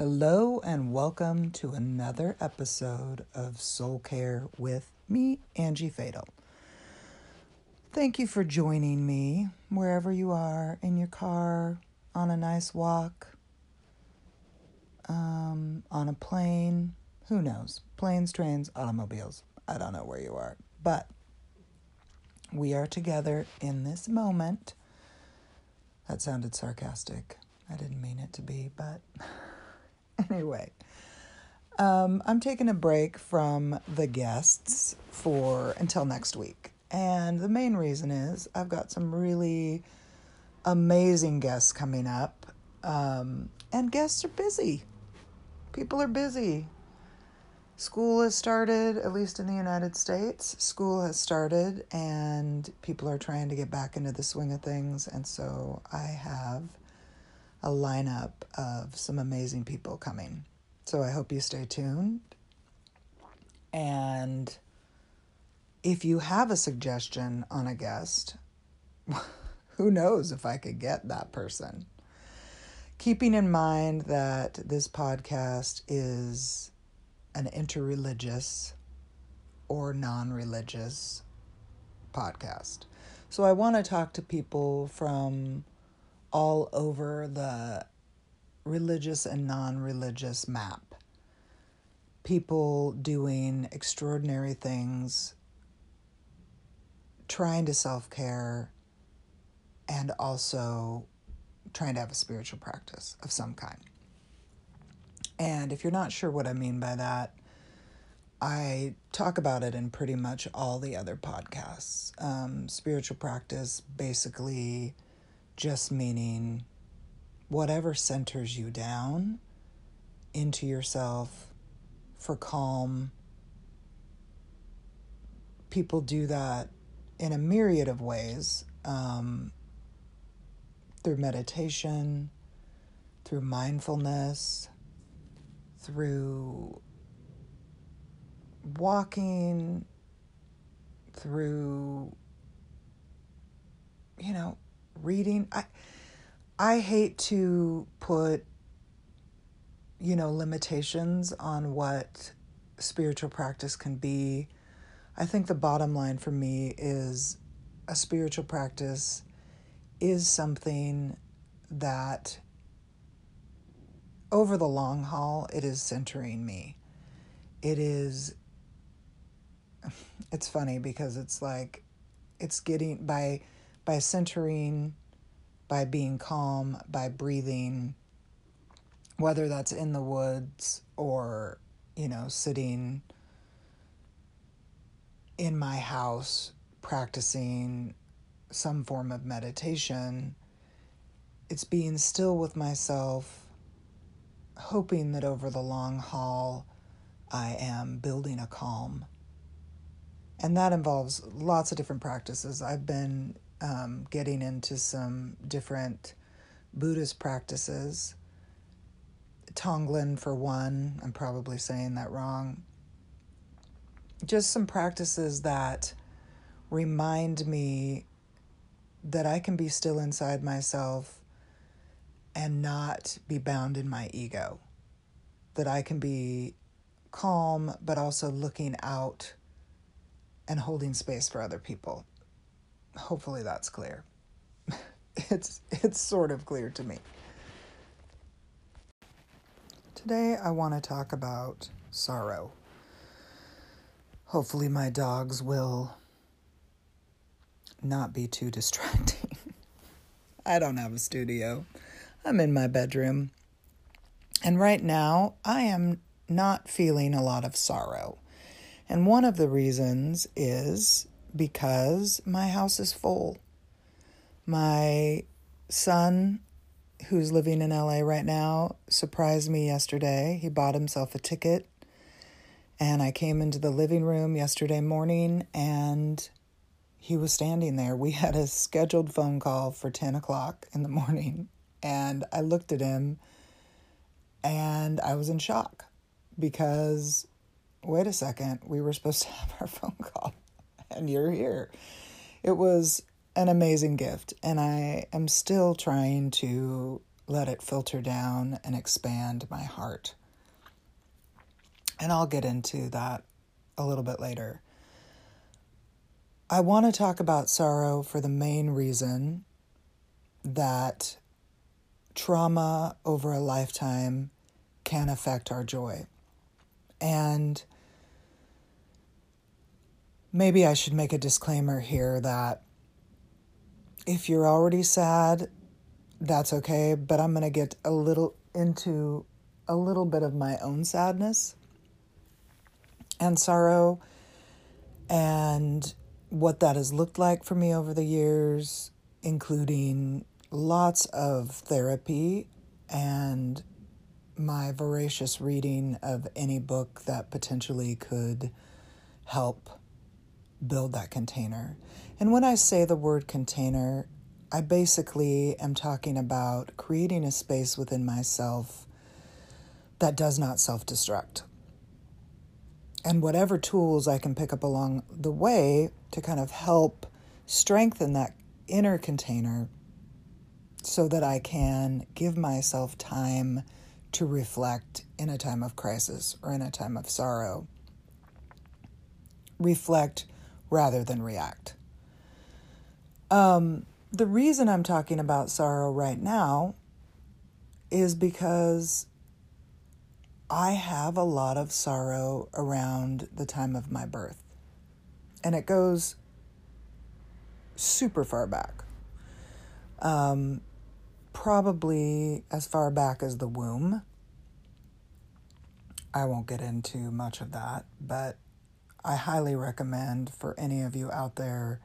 Hello, and welcome to another episode of Soul Care with me, Angie Fatal. Thank you for joining me wherever you are in your car, on a nice walk, um, on a plane. Who knows? Planes, trains, automobiles. I don't know where you are. But we are together in this moment. That sounded sarcastic. I didn't mean it to be, but. anyway, um, I'm taking a break from the guests for until next week. And the main reason is I've got some really amazing guests coming up. Um, and guests are busy. People are busy. School has started, at least in the United States. School has started, and people are trying to get back into the swing of things. And so I have a lineup of some amazing people coming. So I hope you stay tuned. And if you have a suggestion on a guest, who knows if I could get that person? Keeping in mind that this podcast is an interreligious or non religious podcast. So I want to talk to people from all over the religious and non religious map. People doing extraordinary things, trying to self care, and also trying to have a spiritual practice of some kind. And if you're not sure what I mean by that, I talk about it in pretty much all the other podcasts. Um, spiritual practice basically just meaning whatever centers you down into yourself for calm. People do that in a myriad of ways um, through meditation, through mindfulness, through walking, through, you know, reading. I I hate to put you know limitations on what spiritual practice can be. I think the bottom line for me is a spiritual practice is something that over the long haul it is centering me. It is it's funny because it's like it's getting by by centering, by being calm, by breathing, whether that's in the woods or, you know, sitting in my house practicing some form of meditation, it's being still with myself, hoping that over the long haul, I am building a calm. And that involves lots of different practices. I've been um, getting into some different Buddhist practices. Tonglen, for one, I'm probably saying that wrong. Just some practices that remind me that I can be still inside myself and not be bound in my ego. That I can be calm, but also looking out and holding space for other people hopefully that's clear. it's it's sort of clear to me. Today I want to talk about sorrow. Hopefully my dogs will not be too distracting. I don't have a studio. I'm in my bedroom. And right now, I am not feeling a lot of sorrow. And one of the reasons is because my house is full. My son, who's living in LA right now, surprised me yesterday. He bought himself a ticket, and I came into the living room yesterday morning and he was standing there. We had a scheduled phone call for 10 o'clock in the morning, and I looked at him and I was in shock because wait a second, we were supposed to have our phone call and you're here. It was an amazing gift, and I am still trying to let it filter down and expand my heart. And I'll get into that a little bit later. I want to talk about sorrow for the main reason that trauma over a lifetime can affect our joy. And maybe I should make a disclaimer here that if you're already sad, that's okay, but I'm going to get a little into a little bit of my own sadness and sorrow and what that has looked like for me over the years, including lots of therapy and my voracious reading of any book that potentially could help build that container. And when I say the word container, I basically am talking about creating a space within myself that does not self destruct. And whatever tools I can pick up along the way to kind of help strengthen that inner container so that I can give myself time to reflect in a time of crisis or in a time of sorrow. Reflect rather than react. Um, the reason I'm talking about sorrow right now is because I have a lot of sorrow around the time of my birth. And it goes super far back. Um, probably as far back as the womb. I won't get into much of that, but I highly recommend for any of you out there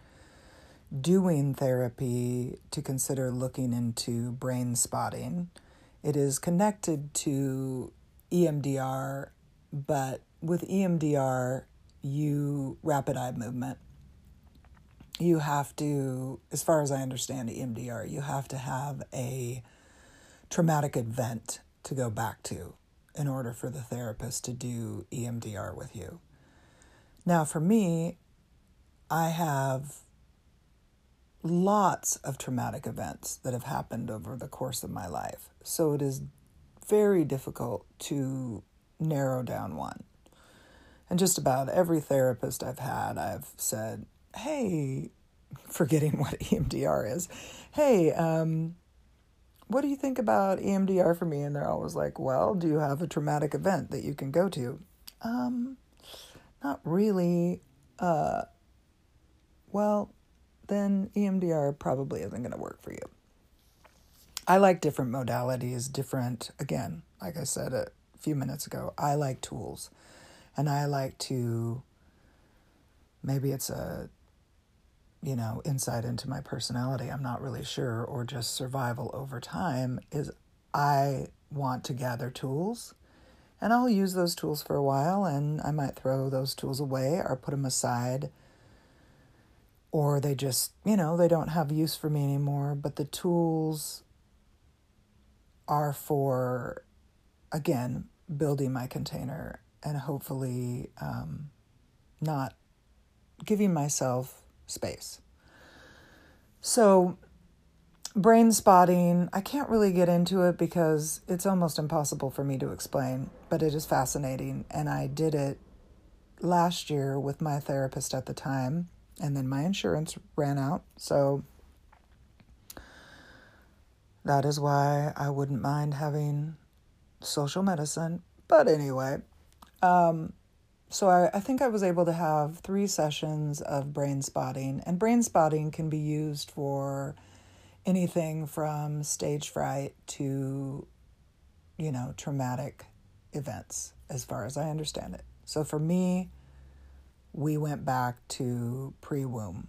doing therapy to consider looking into brain spotting. It is connected to EMDR, but with EMDR, you rapid eye movement. You have to, as far as I understand EMDR, you have to have a traumatic event to go back to in order for the therapist to do EMDR with you. Now, for me, I have lots of traumatic events that have happened over the course of my life. So it is very difficult to narrow down one. And just about every therapist I've had, I've said, hey, forgetting what EMDR is, hey, um, what do you think about EMDR for me? And they're always like, well, do you have a traumatic event that you can go to? Um, not really. Uh, well, then EMDR probably isn't going to work for you. I like different modalities, different, again, like I said a few minutes ago, I like tools. And I like to, maybe it's a, you know, insight into my personality, I'm not really sure, or just survival over time, is I want to gather tools. And I'll use those tools for a while and I might throw those tools away or put them aside or they just, you know, they don't have use for me anymore. But the tools are for, again, building my container and hopefully um, not giving myself space. So, brain spotting, I can't really get into it because it's almost impossible for me to explain, but it is fascinating. And I did it last year with my therapist at the time and then my insurance ran out. So that is why I wouldn't mind having social medicine. But anyway, um, so I, I think I was able to have three sessions of brain spotting, and brain spotting can be used for anything from stage fright to, you know, traumatic events, as far as I understand it. So for me, we went back to pre womb.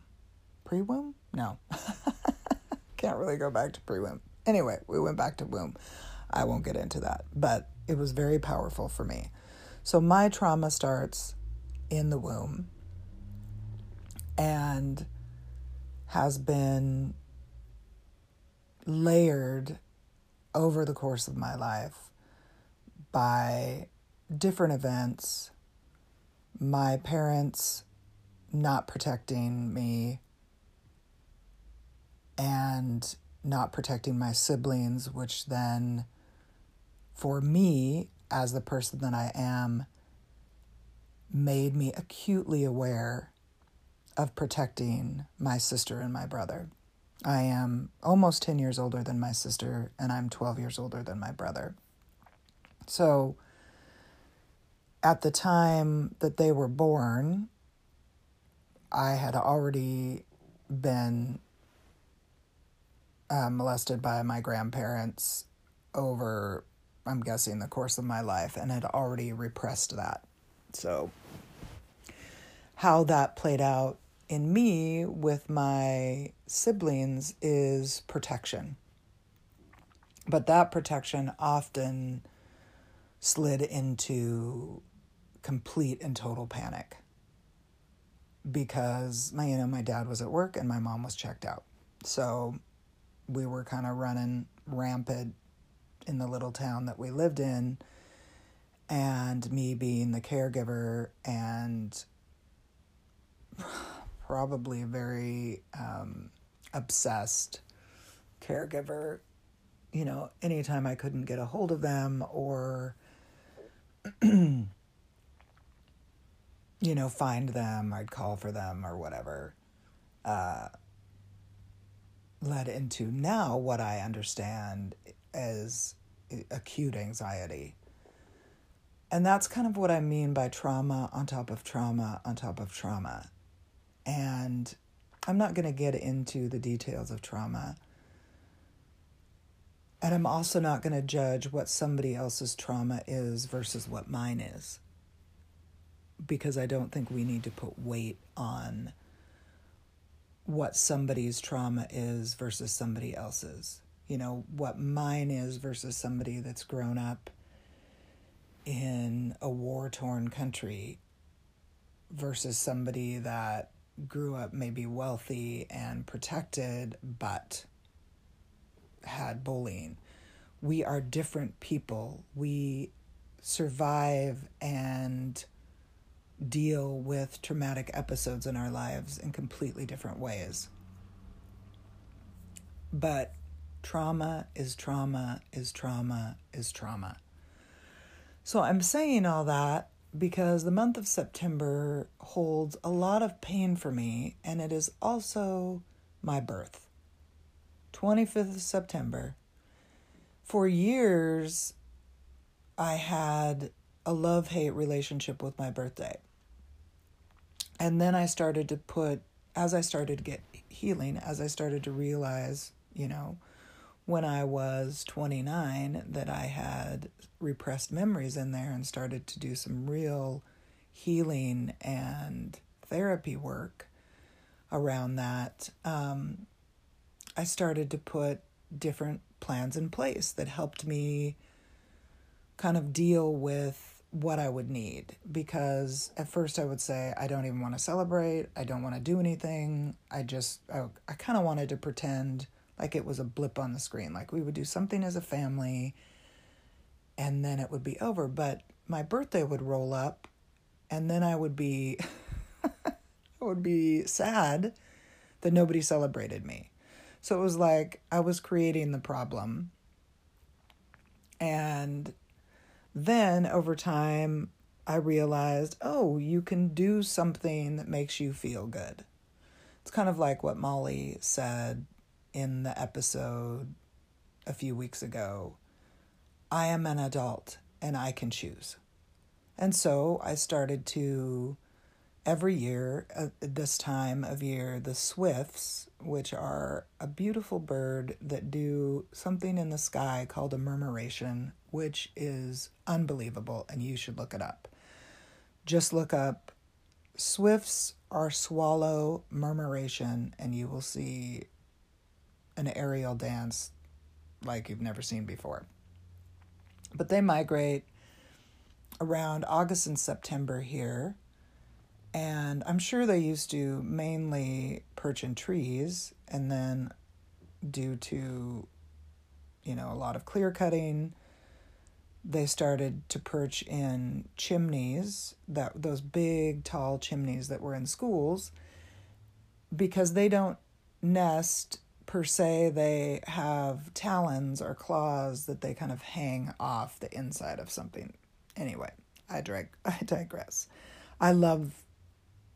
Pre womb? No. Can't really go back to pre womb. Anyway, we went back to womb. I won't get into that, but it was very powerful for me. So my trauma starts in the womb and has been layered over the course of my life by different events my parents not protecting me and not protecting my siblings, which then, for me, as the person that I am, made me acutely aware of protecting my sister and my brother. I am almost 10 years older than my sister, and I'm 12 years older than my brother. So, at the time that they were born, I had already been uh, molested by my grandparents over, I'm guessing, the course of my life and had already repressed that. So, how that played out in me with my siblings is protection. But that protection often slid into complete and total panic because my you know my dad was at work and my mom was checked out. So we were kind of running rampant in the little town that we lived in and me being the caregiver and probably very um, obsessed caregiver. You know, anytime I couldn't get a hold of them or, you know, find them, I'd call for them or whatever, uh, led into now what I understand as acute anxiety. And that's kind of what I mean by trauma on top of trauma on top of trauma. And I'm not going to get into the details of trauma. And I'm also not going to judge what somebody else's trauma is versus what mine is. Because I don't think we need to put weight on what somebody's trauma is versus somebody else's. You know, what mine is versus somebody that's grown up in a war torn country versus somebody that grew up maybe wealthy and protected, but had bullying. We are different people. We survive and deal with traumatic episodes in our lives in completely different ways. But trauma is trauma is trauma is trauma. So I'm saying all that because the month of September holds a lot of pain for me, and it is also my birth. 25th of September. For years, I had a love hate relationship with my birthday. And then I started to put, as I started to get healing, as I started to realize, you know, when I was 29 that I had repressed memories in there and started to do some real healing and therapy work around that. Um, I started to put different plans in place that helped me kind of deal with what I would need because at first I would say I don't even want to celebrate, I don't want to do anything. I just I, I kind of wanted to pretend like it was a blip on the screen. Like we would do something as a family and then it would be over. But my birthday would roll up and then I would be I would be sad that nobody celebrated me. So it was like I was creating the problem. And then over time I realized, oh, you can do something that makes you feel good. It's kind of like what Molly said in the episode a few weeks ago I am an adult and I can choose. And so I started to, every year, at this time of year, the swifts, which are a beautiful bird that do something in the sky called a murmuration, which is unbelievable, and you should look it up. Just look up swifts are swallow murmuration, and you will see an aerial dance like you've never seen before. But they migrate around August and September here. And I'm sure they used to mainly perch in trees, and then due to, you know, a lot of clear cutting, they started to perch in chimneys, that those big tall chimneys that were in schools, because they don't nest per se, they have talons or claws that they kind of hang off the inside of something. Anyway, I, drag, I digress. I love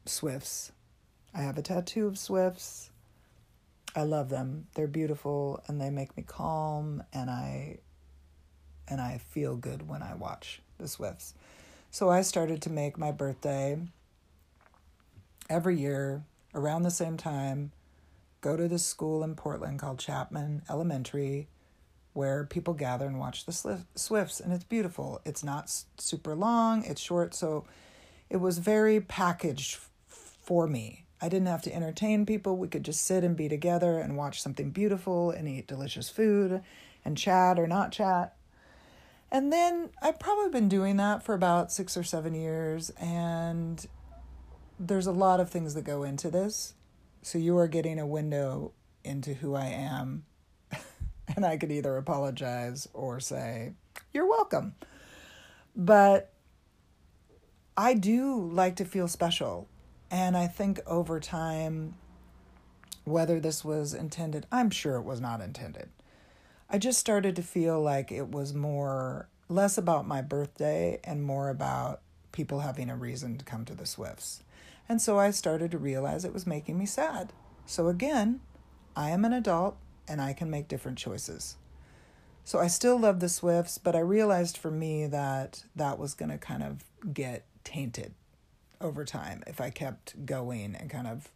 swifts. I have a tattoo of swifts. I love them. They're beautiful and they make me calm and I and I feel good when I watch the swifts. So I started to make my birthday every year around the same time go to this school in Portland called Chapman Elementary where people gather and watch the swifts and it's beautiful. It's not super long, it's short, so it was very packaged for me. I didn't have to entertain people. We could just sit and be together and watch something beautiful and eat delicious food and chat or not chat. And then I've probably been doing that for about six or seven years, and there's a lot of things that go into this. So you are getting a window into who I am. and I could either apologize or say, You're welcome. But I do like to feel special. And I think over time, whether this was intended, I'm sure it was not intended. I just started to feel like it was more, less about my birthday and more about people having a reason to come to the Swifts. And so I started to realize it was making me sad. So again, I am an adult and I can make different choices. So I still love the Swifts, but I realized for me that that was going to kind of get tainted over time if I kept going and kind of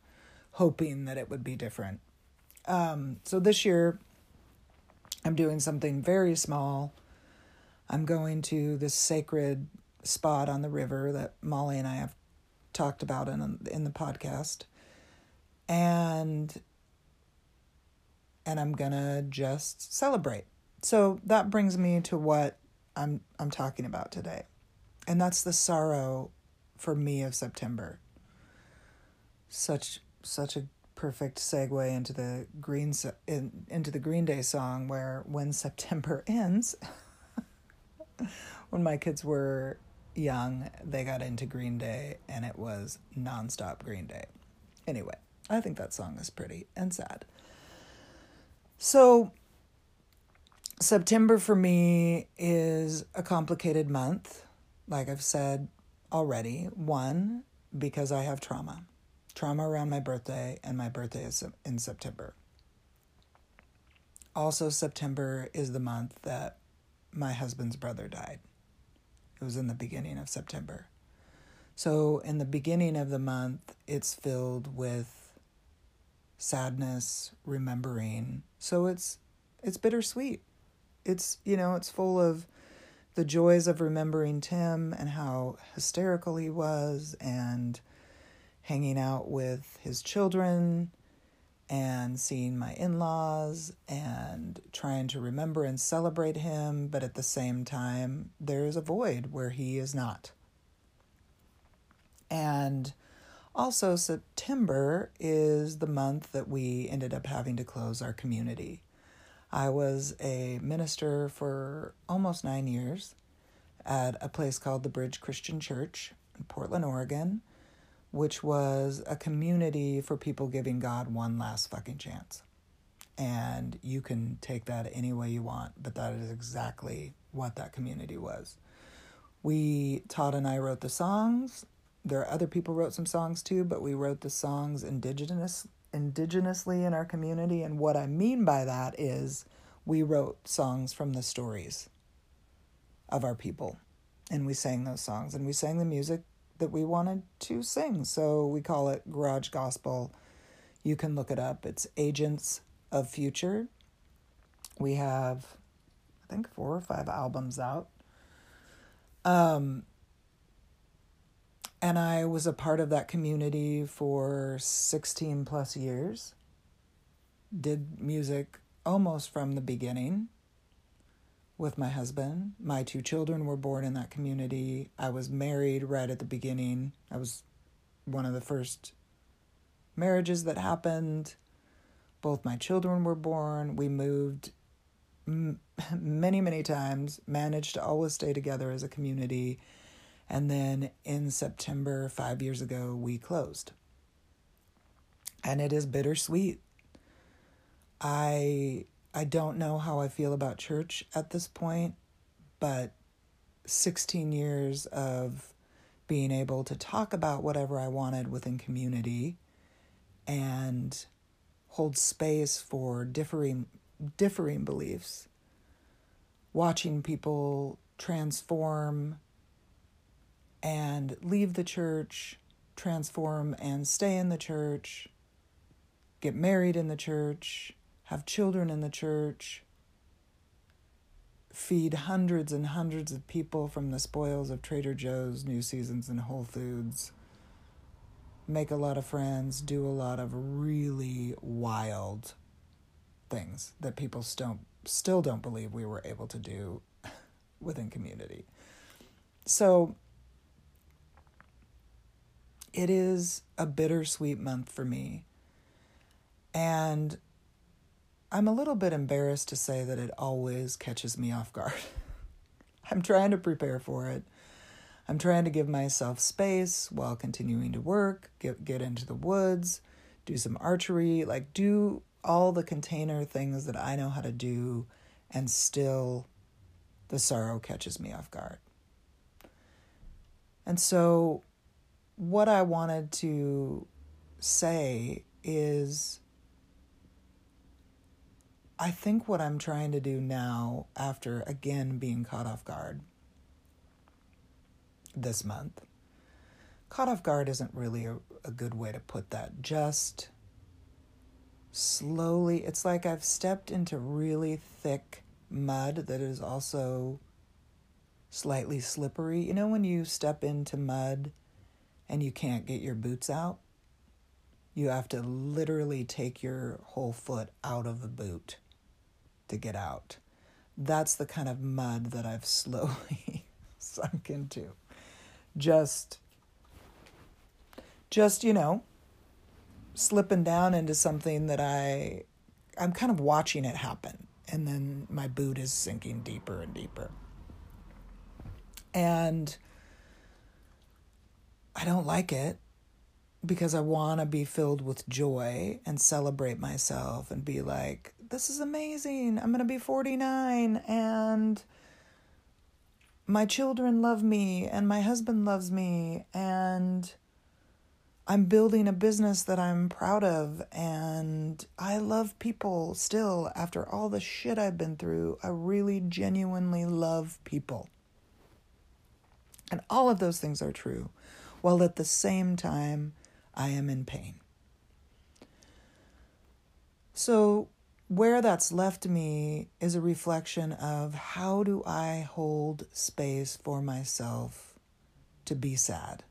hoping that it would be different. Um, so this year, I'm doing something very small. I'm going to this sacred spot on the river that Molly and I have talked about in in the podcast, and and I'm gonna just celebrate. So that brings me to what I'm I'm talking about today, and that's the sorrow for me of September. Such such a perfect segue into the green in, into the Green Day song where when September ends when my kids were young, they got into Green Day and it was nonstop Green Day. Anyway, I think that song is pretty and sad. So, September for me is a complicated month, like I've said already. One, because I have trauma, trauma around my birthday, and my birthday is in September. Also, September is the month that my husband's brother died. It was in the beginning of September. So, in the beginning of the month, it's filled with sadness, remembering. So it's it's bittersweet. It's you know, it's full of the joys of remembering Tim and how hysterical he was and hanging out with his children and seeing my in laws and trying to remember and celebrate him, but at the same time, there's a void where he is not. And also, September is the month that we ended up having to close our community. I was a minister for almost nine years at a place called the Bridge Christian Church in Portland, Oregon which was a community for people giving God one last fucking chance. And you can take that any way you want, but that is exactly what that community was. We, Todd and I wrote the songs. There are other people wrote some songs too, but we wrote the songs indigenous indigenously in our community. And what I mean by that is we wrote songs from the stories of our people. And we sang those songs and we sang the music that we wanted to sing. So we call it Garage Gospel. You can look it up. It's Agents of Future. We have, I think, four or five albums out. Um, and I was a part of that community for 16 plus years. Did music almost from the beginning with my husband. My two children were born in that community. I was married right at the beginning. I was one of the first marriages that happened. Both my children were born. We moved m- many, many times, managed to always stay together as a community. And then in September, five years ago, we closed. And it is bittersweet I I don't know how I feel about church at this point, but 16 years of being able to talk about whatever I wanted within community and hold space for differing differing beliefs watching people transform and leave the church transform and stay in the church get married in the church have children in the church feed hundreds and hundreds of people from the spoils of Trader Joe's, New Seasons, and Whole Foods. Make a lot of friends, do a lot of really wild things that people still still don't believe we were able to do within community. So it is a bittersweet month for me. And I'm a little bit embarrassed to say that it always catches me off guard. I'm trying to prepare for it. I'm trying to give myself space while continuing to work, get get into the woods, do some archery, like do all the container things that I know how to do and still the sorrow catches me off guard. And so what I wanted to say is I think what I'm trying to do now, after again being caught off guard this month, caught off guard isn't really a, a good way to put that. Just slowly, it's like I've stepped into really thick mud that is also slightly slippery. You know, when you step into mud and you can't get your boots out? You have to literally take your whole foot out of the boot to get out. That's the kind of mud that I've slowly sunk into. Just, just, you know, slipping down into something that I, I'm kind of watching it happen. And then my boot is sinking deeper and deeper. And I don't like it because I want to be filled with joy and celebrate myself and be like, this is amazing. I'm going to be 49 and my children love me and my husband loves me and I'm building a business that I'm proud of and I love people still after all the shit I've been through. I really genuinely love people. And all of those things are true, while at the same time, I am in pain. So, where that's left me is a reflection of how do I hold space for myself to be sad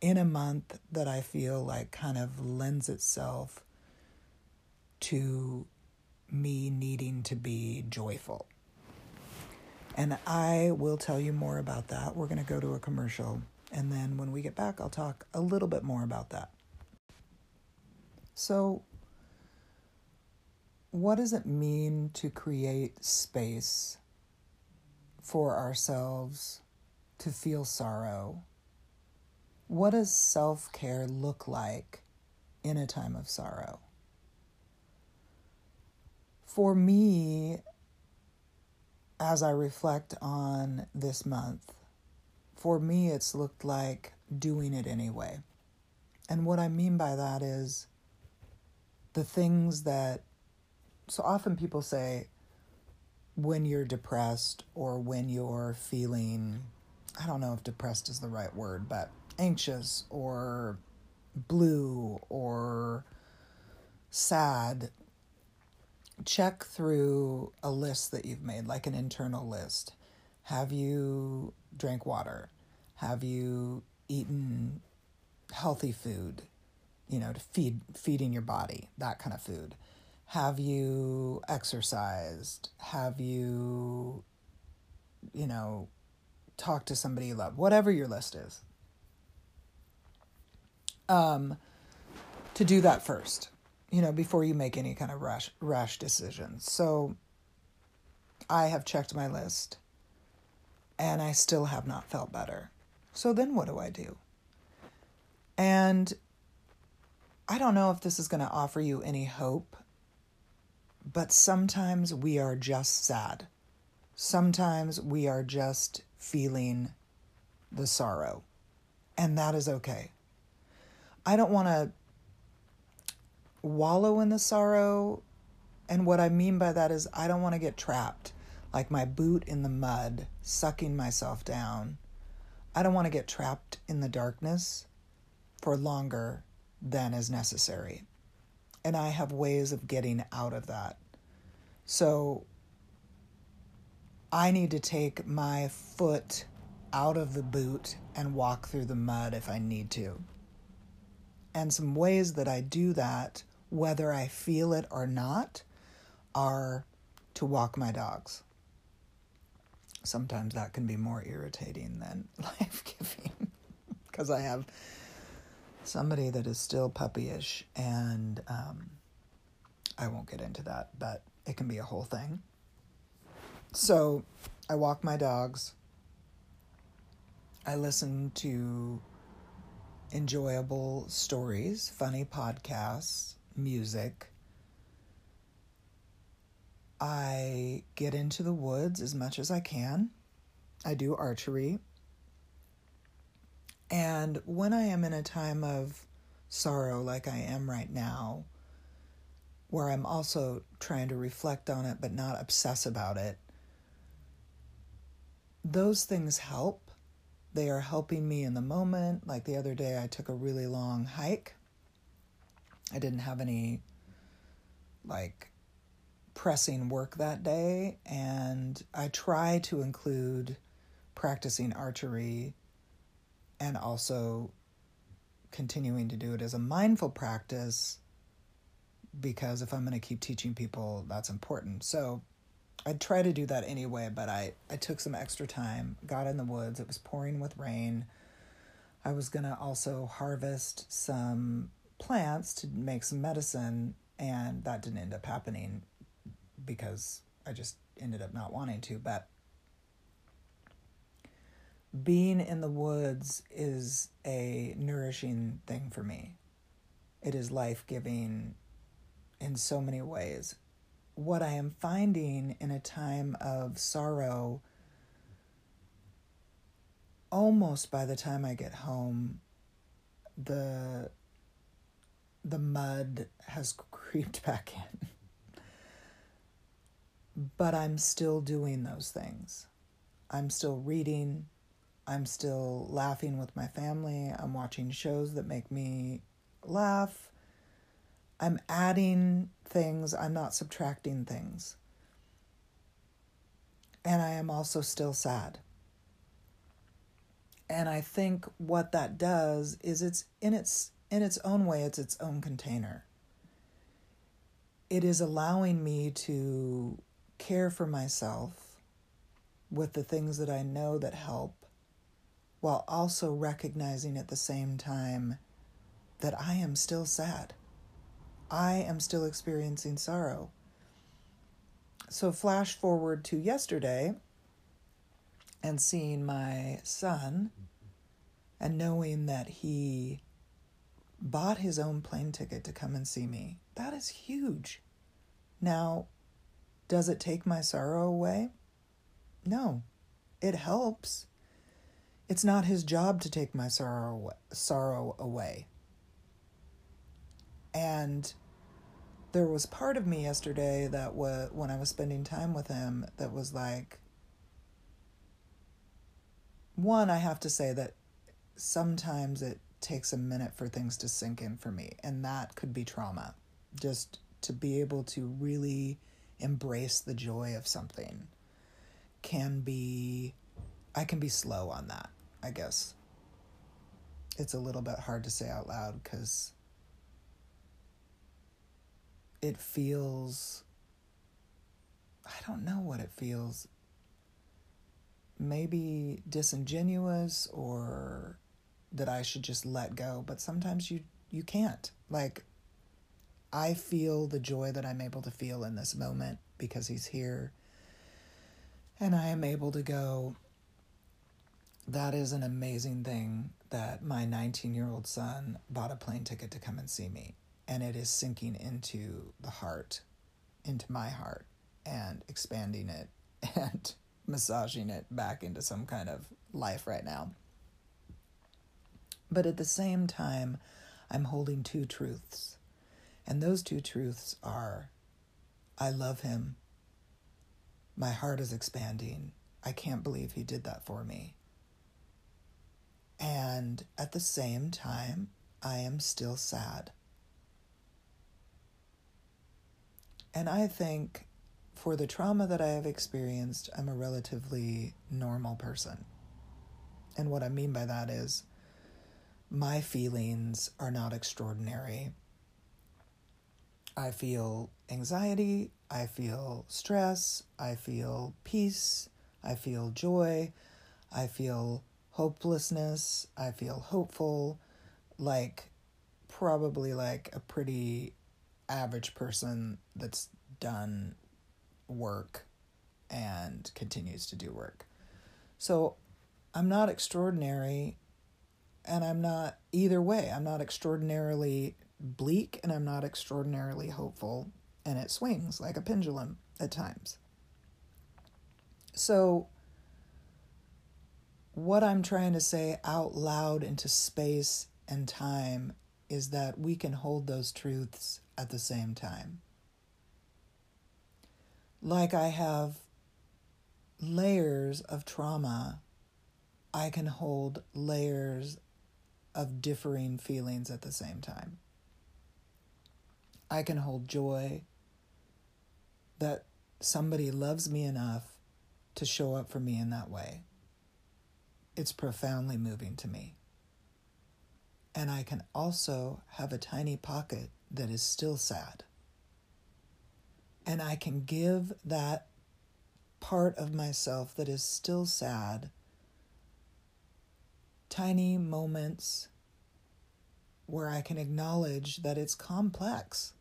in a month that I feel like kind of lends itself to me needing to be joyful. And I will tell you more about that. We're going to go to a commercial. And then when we get back, I'll talk a little bit more about that. So, what does it mean to create space for ourselves to feel sorrow? What does self care look like in a time of sorrow? For me, as I reflect on this month, for me, it's looked like doing it anyway. And what I mean by that is the things that so often people say when you're depressed or when you're feeling, I don't know if depressed is the right word, but anxious or blue or sad, check through a list that you've made, like an internal list. Have you drank water? Have you eaten healthy food? You know, to feed feeding your body, that kind of food. Have you exercised? Have you, you know, talk to somebody you love? Whatever your list is. Um, to do that first, you know, before you make any kind of rash rash decisions. So I have checked my list and I still have not felt better. So then what do I do? And I don't know if this is going to offer you any hope, but sometimes we are just sad. Sometimes we are just feeling the sorrow, and that is okay. I don't want to wallow in the sorrow, and what I mean by that is I don't want to get trapped, like my boot in the mud, sucking myself down. I don't want to get trapped in the darkness for longer than is necessary. And I have ways of getting out of that. So I need to take my foot out of the boot and walk through the mud if I need to. And some ways that I do that, whether I feel it or not, are to walk my dogs. Sometimes that can be more irritating than life giving because I have somebody that is still puppyish, and um, I won't get into that, but it can be a whole thing. So I walk my dogs. I listen to enjoyable stories, funny podcasts, music. I get into the woods as much as I can. I do archery. And when I am in a time of sorrow, like I am right now, where I'm also trying to reflect on it but not obsess about it, those things help. They are helping me in the moment. Like the other day, I took a really long hike. I didn't have any like pressing work that day, and I try to include practicing archery and also continuing to do it as a mindful practice because if I'm going to keep teaching people, that's important. So I try to do that anyway, but I, I took some extra time, got in the woods. It was pouring with rain. I was going to also harvest some plants to make some medicine, and that didn't end up happening because I just ended up not wanting to. But being in the woods is a nourishing thing for me. It is life giving in so many ways. What I am finding in a time of sorrow, almost by the time I get home, the the mud has creeped back in. But I'm still doing those things. I'm still reading, I'm still laughing with my family. I'm watching shows that make me laugh. I'm adding things, I'm not subtracting things. And I am also still sad. And I think what that does is it's in its in its own way it's its own container. It is allowing me to care for myself with the things that I know that help while also recognizing at the same time that I am still sad. I am still experiencing sorrow. So, flash forward to yesterday and seeing my son and knowing that he bought his own plane ticket to come and see me. That is huge. Now, does it take my sorrow away? No, it helps. It's not his job to take my sorrow sorrow away. And there was part of me yesterday that was when I was spending time with him that was like one I have to say that sometimes it takes a minute for things to sink in for me and that could be trauma. Just to be able to really embrace the joy of something can be I can be slow on that. I guess. It's a little bit hard to say out loud because it feels. I don't know what it feels. Maybe disingenuous or that I should just let go, but sometimes you you can't. Like I feel the joy that I'm able to feel in this moment because he's here. And I am able to go that is an amazing thing that my 19 year old son bought a plane ticket to come and see me. And it is sinking into the heart, into my heart, and expanding it and massaging it back into some kind of life right now. But at the same time, I'm holding two truths. And those two truths are I love him. My heart is expanding. I can't believe he did that for me. And at the same time, I am still sad. And I think for the trauma that I have experienced, I'm a relatively normal person. And what I mean by that is my feelings are not extraordinary. I feel anxiety, I feel stress, I feel peace, I feel joy, I feel hopelessness, I feel hopeful, like probably like a pretty average person that's done work and continues to do work. So I'm not extraordinary and I'm not either way. I'm not extraordinarily bleak and I'm not extraordinarily hopeful, and it swings like a pendulum at times. So, what I'm trying to say out loud into space and time is that we can hold those truths at the same time. Like I have layers of trauma, I can hold layers of differing feelings at the same time. I can hold joy that somebody loves me enough to show up for me in that way. It's profoundly moving to me. And I can also have a tiny pocket that is still sad. And I can give that part of myself that is still sad tiny moments where I can acknowledge that it's complex,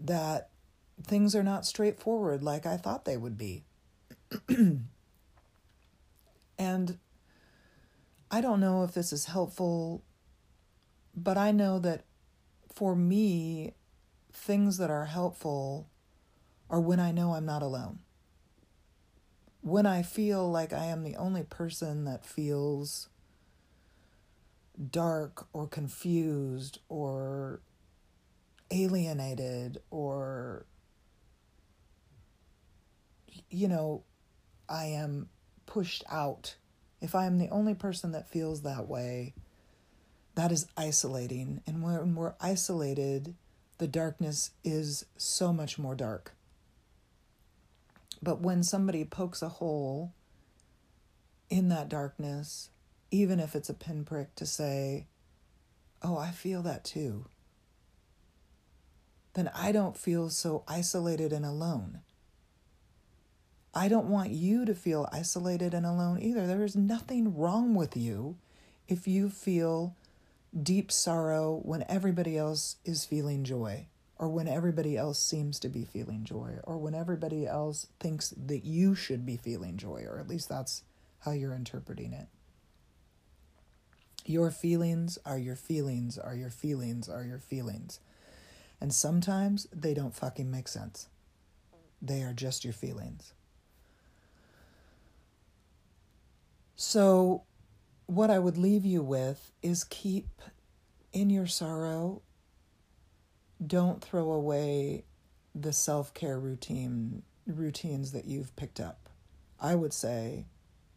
that things are not straightforward like I thought they would be. and I don't know if this is helpful, but I know that for me, things that are helpful are when I know I'm not alone when I feel like I am the only person that feels dark or confused or alienated or, you know, I am pushed out. If I am the only person that feels that way, that is isolating. And when we're isolated, the darkness is so much more dark. But when somebody pokes a hole in that darkness, even if it's a pinprick to say, Oh, I feel that too, then I don't feel so isolated and alone. I don't want you to feel isolated and alone either. There is nothing wrong with you if you feel deep sorrow when everybody else is feeling joy or when everybody else seems to be feeling joy, or when everybody else thinks that you should be feeling joy, or at least that's how you're interpreting it. Your feelings are your feelings, are your feelings, are your feelings. And sometimes they don't fucking make sense. They are just your feelings. So, what I would leave you with is keep in your sorrow don't throw away the self-care routine routines that you've picked up. I would say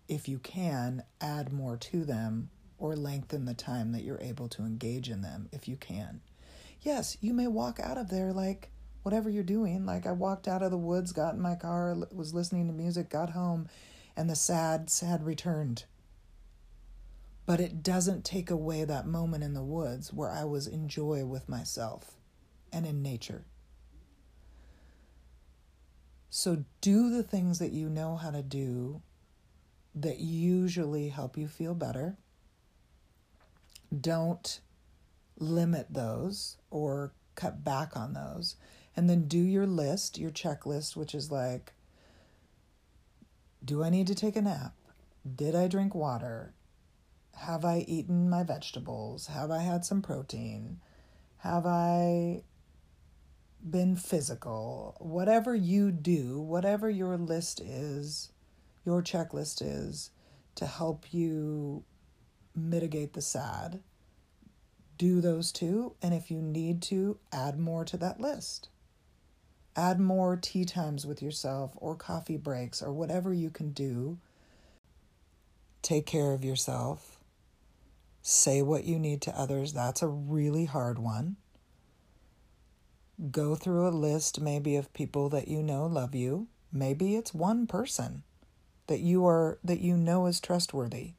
if you can add more to them or lengthen the time that you're able to engage in them if you can. Yes, you may walk out of there like whatever you're doing. Like I walked out of the woods, got in my car, was listening to music, got home, and the sad, sad returned. But it doesn't take away that moment in the woods where I was in joy with myself and in nature. So do the things that you know how to do that usually help you feel better. Don't limit those or cut back on those. And then do your list, your checklist, which is like, do I need to take a nap? Did I drink water? Have I eaten my vegetables? Have I had some protein? Have I been physical? Whatever you do, whatever your list is, your checklist is to help you mitigate the sad, do those two. And if you need to, add more to that list. Add more tea times with yourself or coffee breaks or whatever you can do. Take care of yourself. Say what you need to others. That's a really hard one. Go through a list maybe of people that you know love you. Maybe it's one person that you are that you know is trustworthy.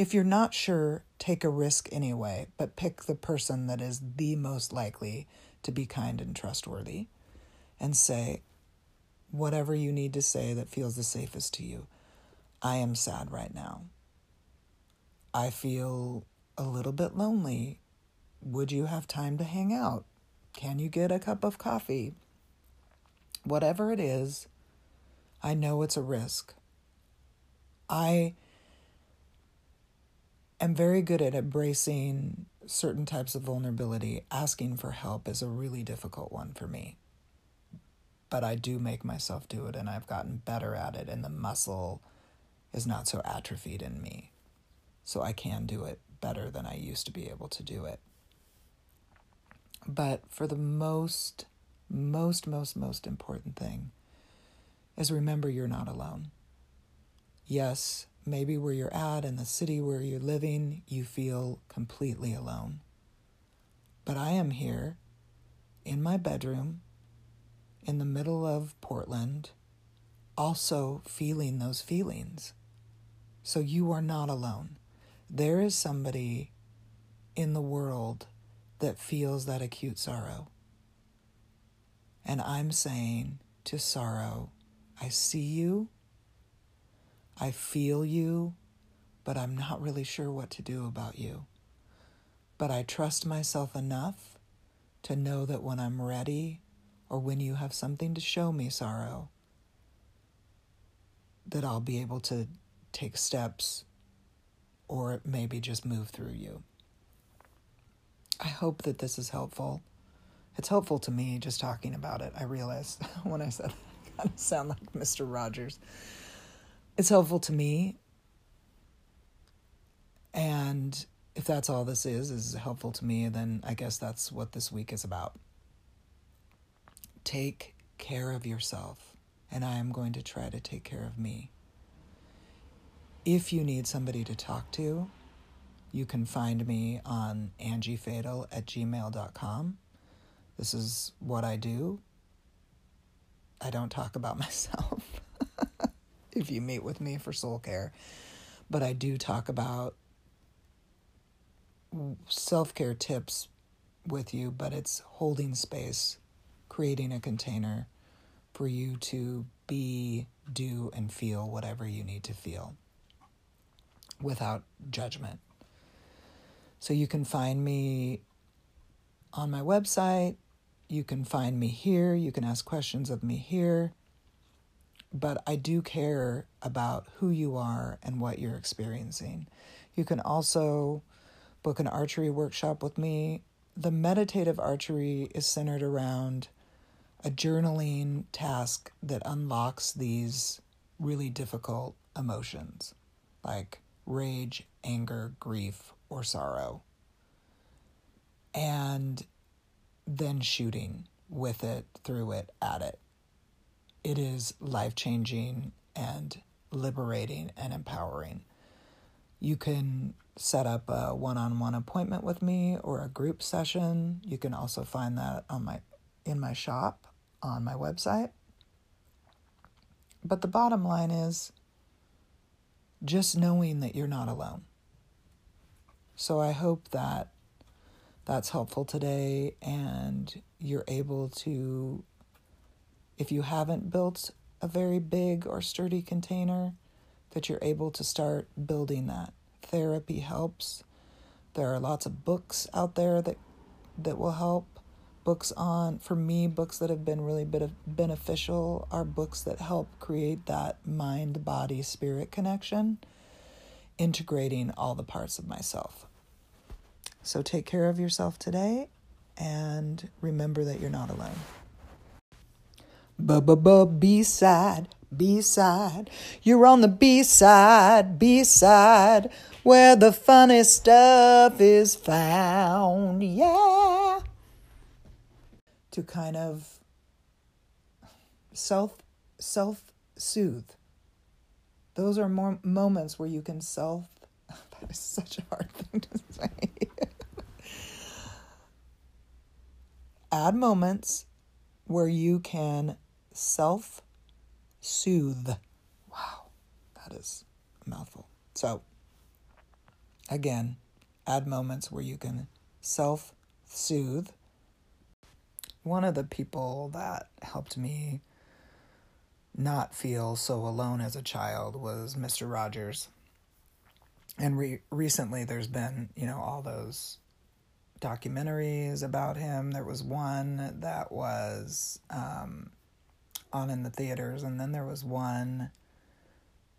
If you're not sure, take a risk anyway, but pick the person that is the most likely to be kind and trustworthy and say whatever you need to say that feels the safest to you. I am sad right now. I feel a little bit lonely. Would you have time to hang out? Can you get a cup of coffee? Whatever it is, I know it's a risk. I am very good at embracing certain types of vulnerability. Asking for help is a really difficult one for me. But I do make myself do it, and I've gotten better at it, and the muscle is not so atrophied in me. So I can do it better than I used to be able to do it. But for the most, most, most, most important thing is remember you're not alone. Yes, maybe where you're at in the city where you're living, you feel completely alone. But I am here in my bedroom in the middle of Portland, also feeling those feelings. So you are not alone. There is somebody in the world that feels that acute sorrow. And I'm saying to sorrow, I see you, I feel you, but I'm not really sure what to do about you. But I trust myself enough to know that when I'm ready or when you have something to show me, sorrow, that I'll be able to take steps or maybe just move through you. I hope that this is helpful. It's helpful to me just talking about it. I realized when I said I kind of sound like Mr. Rogers. It's helpful to me. And if that's all this is, is helpful to me, then I guess that's what this week is about. Take care of yourself, and I am going to try to take care of me. If you need somebody to talk to, you can find me on angiefatal at gmail.com. This is what I do. I don't talk about myself if you meet with me for soul care, but I do talk about self care tips with you, but it's holding space, creating a container for you to be, do, and feel whatever you need to feel without judgment. So you can find me on my website. You can find me here. You can ask questions of me here. But I do care about who you are and what you're experiencing. You can also book an archery workshop with me. The meditative archery is centered around a journaling task that unlocks these really difficult emotions like rage, anger, grief, or sorrow. And then shooting with it, through it, at it. It is life changing and liberating and empowering. You can set up a one on one appointment with me or a group session. You can also find that on my in my shop on my website. But the bottom line is just knowing that you're not alone. So I hope that that's helpful today and you're able to, if you haven't built a very big or sturdy container, that you're able to start building that. Therapy helps. There are lots of books out there that that will help. Books on for me, books that have been really bit of beneficial are books that help create that mind body spirit connection integrating all the parts of myself. So take care of yourself today and remember that you're not alone. B side, B side. You're on the B side, B side, where the funny stuff is found. Yeah. To kind of self self soothe. Those are more moments where you can self that is such a hard thing to say. Add moments where you can self soothe. Wow, that is a mouthful. So, again, add moments where you can self soothe. One of the people that helped me not feel so alone as a child was Mr. Rogers. And re- recently there's been, you know, all those documentaries about him. There was one that was um, on in the theaters, and then there was one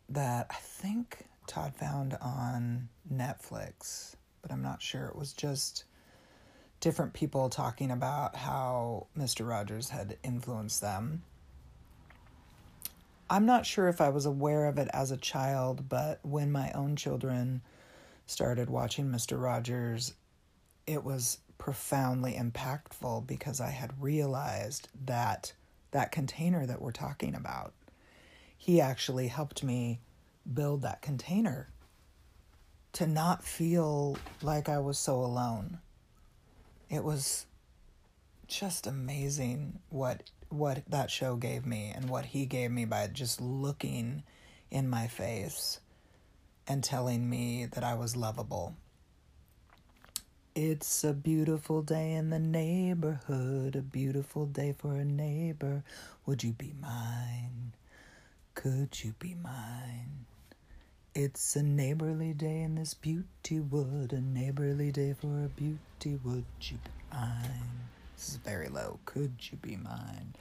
that I think Todd found on Netflix, but I'm not sure. It was just different people talking about how Mr. Rogers had influenced them. I'm not sure if I was aware of it as a child, but when my own children started watching Mr. Rogers, it was profoundly impactful because I had realized that that container that we're talking about, he actually helped me build that container to not feel like I was so alone. It was just amazing what what that show gave me and what he gave me by just looking in my face and telling me that I was lovable it's a beautiful day in the neighborhood, a beautiful day for a neighbor. Would you be mine? Could you be mine? It's a neighborly day in this beauty wood, a neighborly day for a beauty. Would you be mine? This is very low. Could you be mine?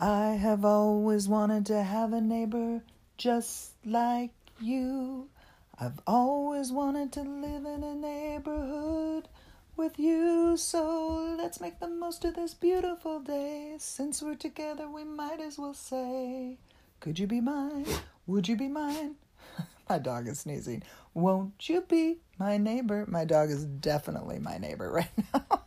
I have always wanted to have a neighbor just like you. I've always wanted to live in a neighborhood with you, so let's make the most of this beautiful day. Since we're together, we might as well say, Could you be mine? Would you be mine? my dog is sneezing. Won't you be my neighbor? My dog is definitely my neighbor right now.